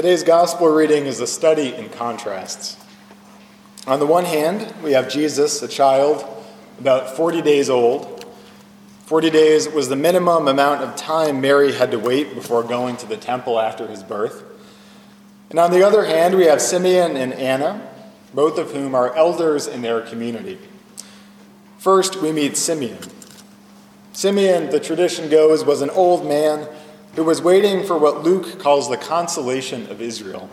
Today's gospel reading is a study in contrasts. On the one hand, we have Jesus, a child, about 40 days old. 40 days was the minimum amount of time Mary had to wait before going to the temple after his birth. And on the other hand, we have Simeon and Anna, both of whom are elders in their community. First, we meet Simeon. Simeon, the tradition goes, was an old man who was waiting for what Luke calls the consolation of Israel.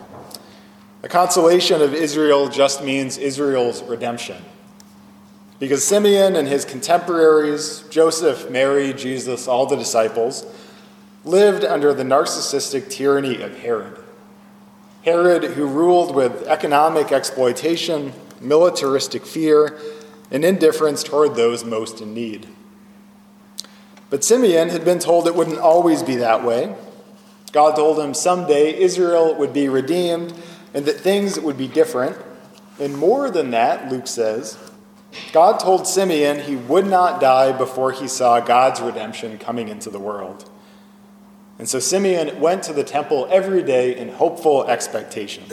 The consolation of Israel just means Israel's redemption. Because Simeon and his contemporaries, Joseph, Mary, Jesus, all the disciples, lived under the narcissistic tyranny of Herod. Herod, who ruled with economic exploitation, militaristic fear, and indifference toward those most in need. But Simeon had been told it wouldn't always be that way. God told him someday Israel would be redeemed and that things would be different. And more than that, Luke says, God told Simeon he would not die before he saw God's redemption coming into the world. And so Simeon went to the temple every day in hopeful expectation.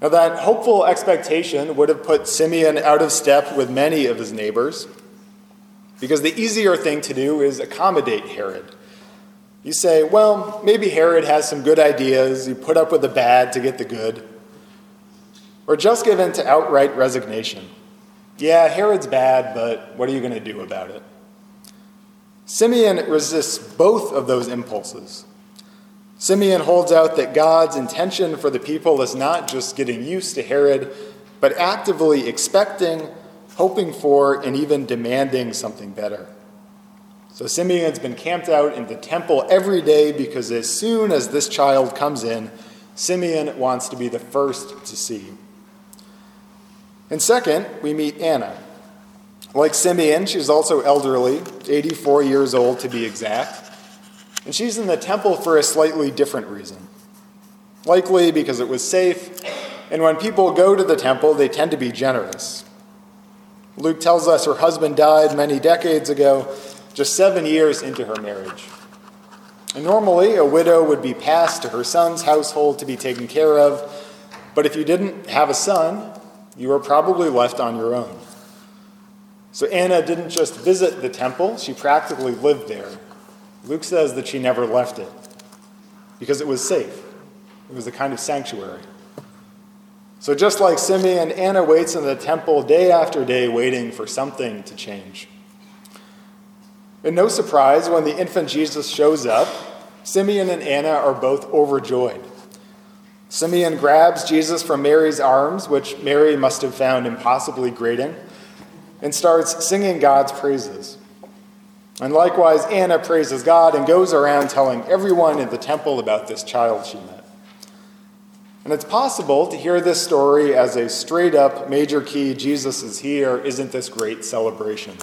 Now, that hopeful expectation would have put Simeon out of step with many of his neighbors. Because the easier thing to do is accommodate Herod. You say, well, maybe Herod has some good ideas. You put up with the bad to get the good. Or just give in to outright resignation. Yeah, Herod's bad, but what are you going to do about it? Simeon resists both of those impulses. Simeon holds out that God's intention for the people is not just getting used to Herod, but actively expecting hoping for, and even demanding something better. So Simeon's been camped out in the temple every day because as soon as this child comes in, Simeon wants to be the first to see. And second, we meet Anna. Like Simeon, she's also elderly, 84 years old to be exact. And she's in the temple for a slightly different reason. Likely because it was safe, and when people go to the temple, they tend to be generous. Luke tells us her husband died many decades ago, just seven years into her marriage. And normally, a widow would be passed to her son's household to be taken care of, but if you didn't have a son, you were probably left on your own. So Anna didn't just visit the temple, she practically lived there. Luke says that she never left it because it was safe, it was a kind of sanctuary. So, just like Simeon, Anna waits in the temple day after day, waiting for something to change. And no surprise, when the infant Jesus shows up, Simeon and Anna are both overjoyed. Simeon grabs Jesus from Mary's arms, which Mary must have found impossibly grating, and starts singing God's praises. And likewise, Anna praises God and goes around telling everyone in the temple about this child she met. And it's possible to hear this story as a straight up major key Jesus is here, isn't this great celebration?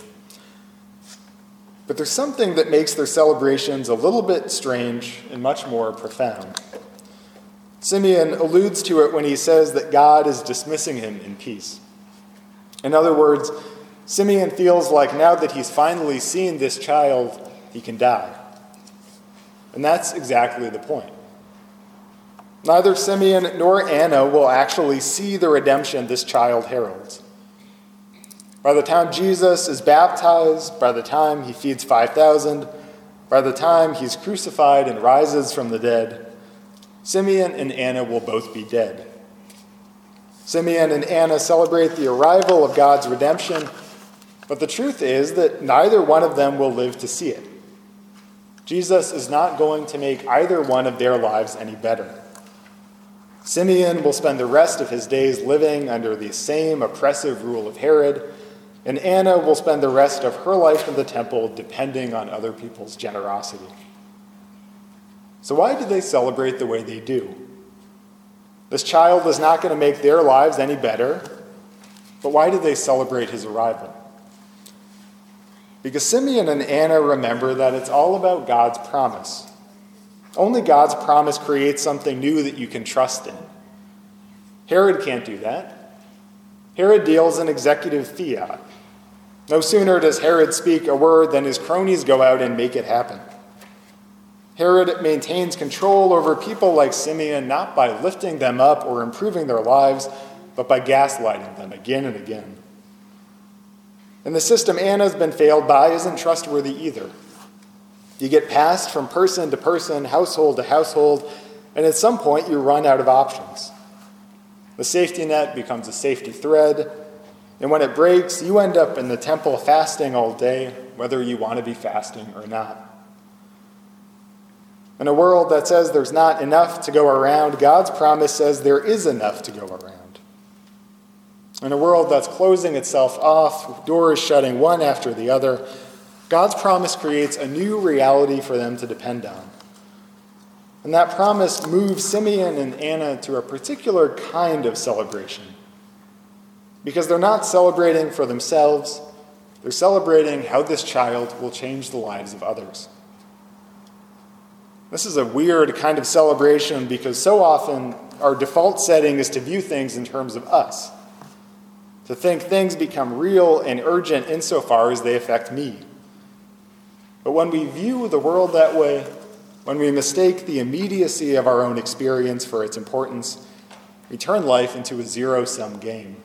But there's something that makes their celebrations a little bit strange and much more profound. Simeon alludes to it when he says that God is dismissing him in peace. In other words, Simeon feels like now that he's finally seen this child, he can die. And that's exactly the point. Neither Simeon nor Anna will actually see the redemption this child heralds. By the time Jesus is baptized, by the time he feeds 5,000, by the time he's crucified and rises from the dead, Simeon and Anna will both be dead. Simeon and Anna celebrate the arrival of God's redemption, but the truth is that neither one of them will live to see it. Jesus is not going to make either one of their lives any better. Simeon will spend the rest of his days living under the same oppressive rule of Herod, and Anna will spend the rest of her life in the temple depending on other people's generosity. So, why do they celebrate the way they do? This child is not going to make their lives any better, but why do they celebrate his arrival? Because Simeon and Anna remember that it's all about God's promise. Only God's promise creates something new that you can trust in. Herod can't do that. Herod deals in executive fiat. No sooner does Herod speak a word than his cronies go out and make it happen. Herod maintains control over people like Simeon not by lifting them up or improving their lives, but by gaslighting them again and again. And the system Anna's been failed by isn't trustworthy either. You get passed from person to person, household to household, and at some point you run out of options. The safety net becomes a safety thread, and when it breaks, you end up in the temple fasting all day, whether you want to be fasting or not. In a world that says there's not enough to go around, God's promise says there is enough to go around. In a world that's closing itself off, doors shutting one after the other, God's promise creates a new reality for them to depend on. And that promise moves Simeon and Anna to a particular kind of celebration. Because they're not celebrating for themselves, they're celebrating how this child will change the lives of others. This is a weird kind of celebration because so often our default setting is to view things in terms of us, to think things become real and urgent insofar as they affect me. But when we view the world that way, when we mistake the immediacy of our own experience for its importance, we turn life into a zero sum game.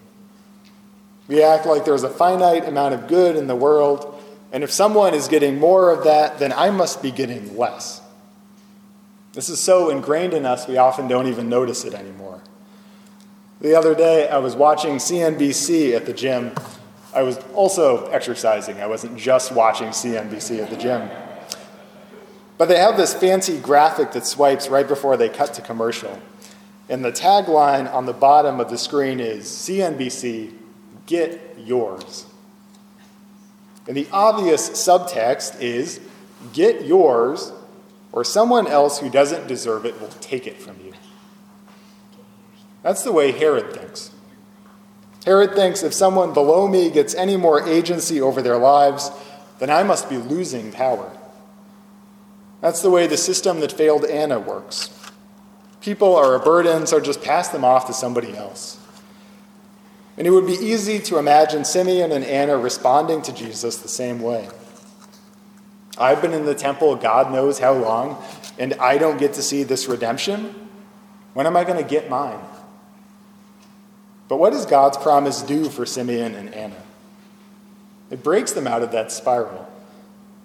We act like there's a finite amount of good in the world, and if someone is getting more of that, then I must be getting less. This is so ingrained in us, we often don't even notice it anymore. The other day, I was watching CNBC at the gym. I was also exercising, I wasn't just watching CNBC at the gym. But they have this fancy graphic that swipes right before they cut to commercial. And the tagline on the bottom of the screen is CNBC, get yours. And the obvious subtext is get yours or someone else who doesn't deserve it will take it from you. That's the way Herod thinks. Herod thinks if someone below me gets any more agency over their lives, then I must be losing power. That's the way the system that failed Anna works. People are a burden, so just pass them off to somebody else. And it would be easy to imagine Simeon and Anna responding to Jesus the same way. I've been in the temple God knows how long, and I don't get to see this redemption. When am I going to get mine? But what does God's promise do for Simeon and Anna? It breaks them out of that spiral.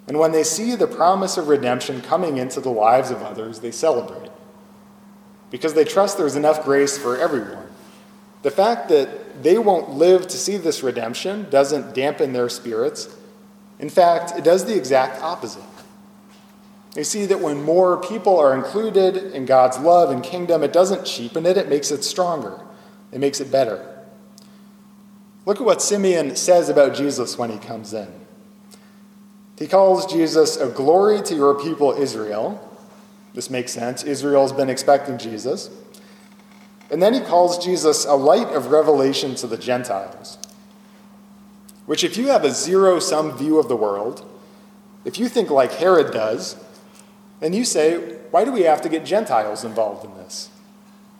And when they see the promise of redemption coming into the lives of others, they celebrate. Because they trust there's enough grace for everyone. The fact that they won't live to see this redemption doesn't dampen their spirits. In fact, it does the exact opposite. They see that when more people are included in God's love and kingdom, it doesn't cheapen it, it makes it stronger, it makes it better. Look at what Simeon says about Jesus when he comes in. He calls Jesus a glory to your people, Israel. This makes sense. Israel's been expecting Jesus. And then he calls Jesus a light of revelation to the Gentiles. Which, if you have a zero sum view of the world, if you think like Herod does, then you say, why do we have to get Gentiles involved in this?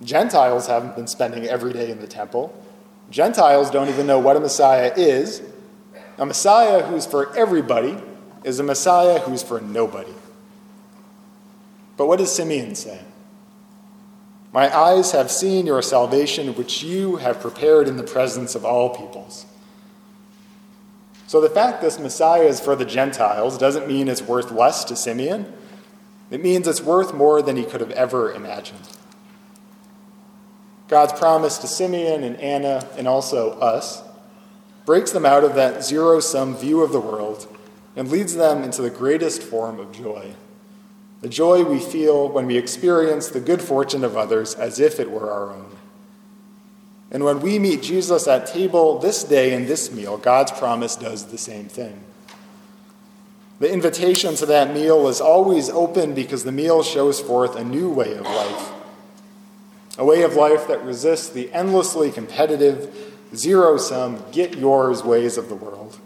Gentiles haven't been spending every day in the temple. Gentiles don't even know what a Messiah is. A Messiah who's for everybody is a Messiah who's for nobody. But what does Simeon say? My eyes have seen your salvation, which you have prepared in the presence of all peoples. So the fact this Messiah is for the Gentiles doesn't mean it's worth less to Simeon. It means it's worth more than he could have ever imagined. God's promise to Simeon and Anna, and also us, breaks them out of that zero sum view of the world and leads them into the greatest form of joy. The joy we feel when we experience the good fortune of others as if it were our own. And when we meet Jesus at table this day in this meal, God's promise does the same thing. The invitation to that meal is always open because the meal shows forth a new way of life. A way of life that resists the endlessly competitive, zero sum, get yours ways of the world.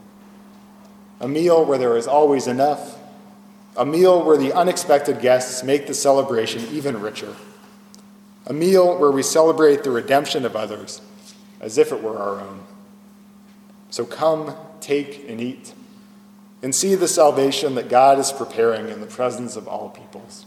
A meal where there is always enough. A meal where the unexpected guests make the celebration even richer a meal where we celebrate the redemption of others as if it were our own. So come, take, and eat, and see the salvation that God is preparing in the presence of all peoples.